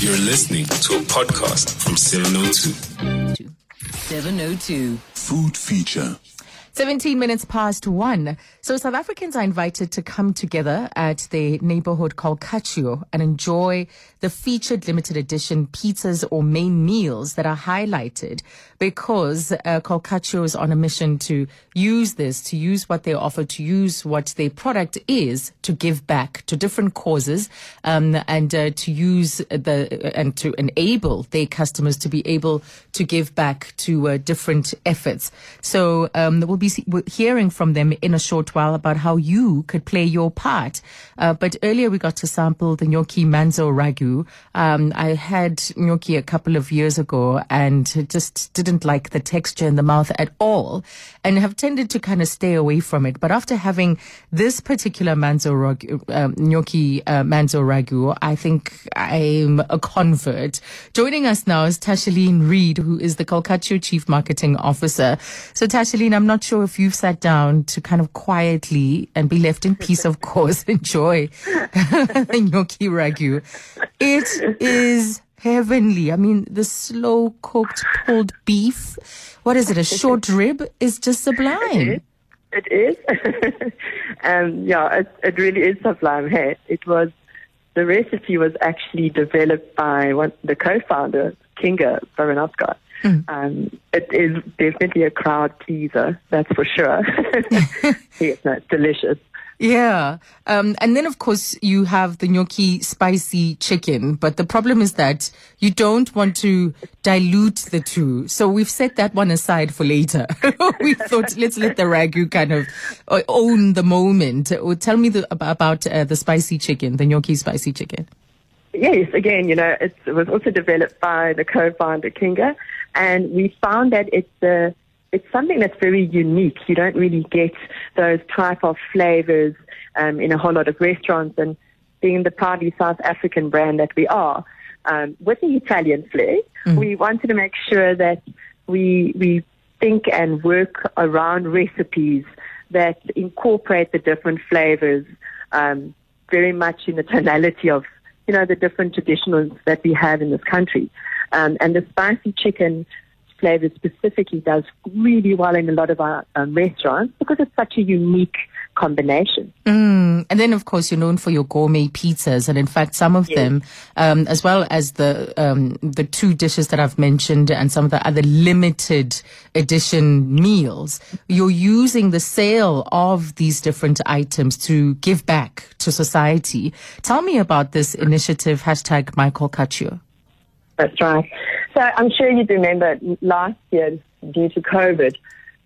You're listening to a podcast from 702. 702. Food feature. 17 minutes past one. So South Africans are invited to come together at the neighborhood called Col'Cacchio and enjoy the featured limited edition pizzas or main meals that are highlighted because uh, Col'Cacchio is on a mission to use this, to use what they offer, to use what their product is to give back to different causes um, and uh, to use the and to enable their customers to be able to give back to uh, different efforts. So um, we'll be hearing from them in a short while about how you could play your part. Uh, but earlier we got to sample the gnocchi manzo ragu. Um, I had gnocchi a couple of years ago and just didn't like the texture in the mouth at all and have tended to kind of stay away from it. But after having this particular manzo ragu, um, gnocchi uh, manzo ragu, I think I'm a convert. Joining us now is Tashaleen Reed, who is the Col'Cacchio Chief Marketing Officer. So Tashaleen, I'm not sure if you've sat down to kind of quietly and be left in peace, of course, enjoy gnocchi ragu. It is heavenly. I mean, the slow cooked pulled beef. What is it? A short rib is just sublime. It is. um, yeah, it, it really is sublime. Hey, it was the recipe was actually developed by one, the co-founder, Kinga Baranowska. Mm. Um, it is definitely a crowd pleaser, that's for sure. yes, no, it's delicious. Yeah. Um, and then, of course, you have the gnocchi spicy chicken. But the problem is that you don't want to dilute the two. So we've set that one aside for later. we thought, let's let the ragu kind of uh, own the moment. Tell me the, about uh, the spicy chicken, the gnocchi spicy chicken. Yes, again, you know, it was also developed by the co-founder Kinga, and we found that it's a it's something that's very unique. You don't really get those type of flavors um, in a whole lot of restaurants. And being the proudly South African brand that we are, um, with the Italian flair, mm. we wanted to make sure that we we think and work around recipes that incorporate the different flavors um, very much in the tonality of you know the different traditionals that we have in this country. Um, and the spicy chicken flavor specifically does really well in a lot of our um, restaurants because it's such a unique combination. Mm. And then, of course, you're known for your gourmet pizzas, and in fact, some of yes. them, um, as well as the um, the two dishes that I've mentioned, and some of the other limited edition meals, you're using the sale of these different items to give back to society. Tell me about this initiative. Hashtag Michael Col'Cacchio. That's right. So I'm sure you'd remember last year, due to COVID,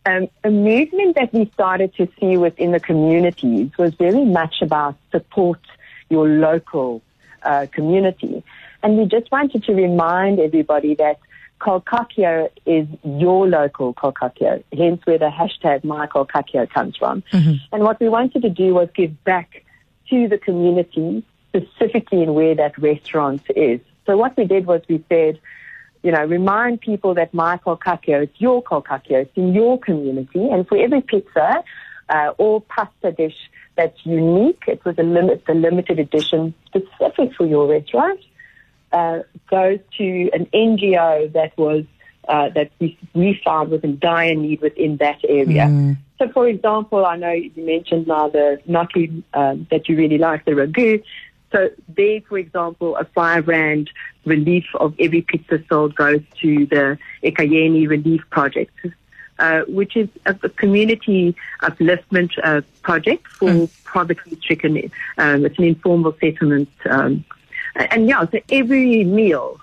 um, a movement that we started to see within the communities was very much about support your local uh, community. And we just wanted to remind everybody that Col'Cacchio is your local Col'Cacchio, hence where the hashtag My Col'Cacchio comes from. Mm-hmm. And what we wanted to do was give back to the community, specifically in where that restaurant is. So what we did was we said, you know, remind people that my Col'Cacchio, is your Col'Cacchio, it's in your community. And for every pizza uh, or pasta dish that's unique, it was a limit, the limited edition specific for your restaurant, uh, goes to an NGO that was uh, that we, we found was in dire need within that area. Mm. So, for example, I know you mentioned now the gnocchi um, that you really like, the ragu. So there, for example, a five rand relief of every pizza sold goes to the Ekayeni Relief Project, uh, which is a, a community upliftment uh, project for mm. poverty-stricken. Um, it's an informal settlement, um, and yeah, so every meal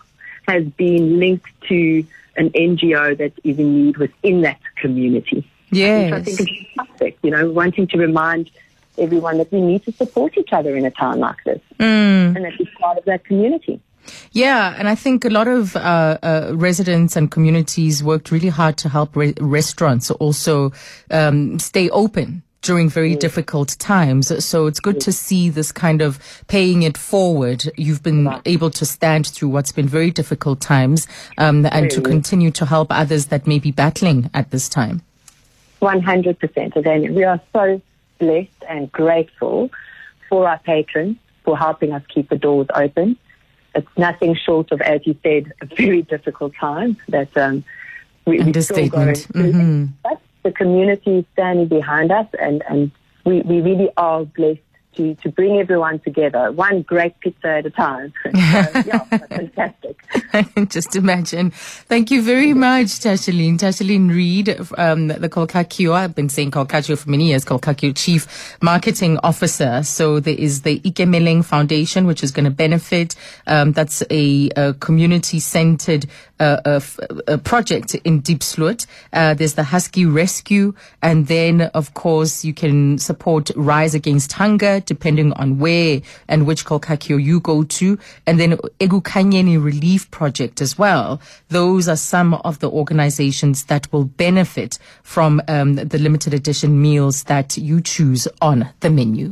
has been linked to an NGO that is in need within that community. Yes. Which I think is fantastic, you know, wanting to remind everyone that we need to support each other in a time like this mm. and that we're part of that community. Yeah, and I think a lot of uh, uh, residents and communities worked really hard to help re- restaurants also um, stay open during very yes. difficult times. So it's good yes. to see this kind of paying it forward. You've been able to stand through what's been very difficult times um, and to continue to help others that may be battling at this time. 100%. Again, we are so blessed and grateful for our patrons for helping us keep the doors open. it's nothing short of, as you said, a very difficult time that um, we, we're still going through. Mm-hmm. But the community is standing behind us, and, and we, we really are blessed to, to bring everyone together, one great pizza at a time. so, yeah, fantastic. Just imagine. Thank you very much, Tashaline. Tashaline Reed, um, the Kolkakio, I've been saying Kolkakio for many years, Kolkakio Chief Marketing Officer. So there is the Ikemeling Foundation, which is going to benefit. Um, that's a, a community-centered uh, a, a, project in Diepsloot. Uh, there's the Husky Rescue. And then, of course, you can support Rise Against Hunger, depending on where and which Kolkakio you go to. And then Egukanyeni Relief Project as well. Those are some of the organizations that will benefit from um, the limited edition meals that you choose on the menu.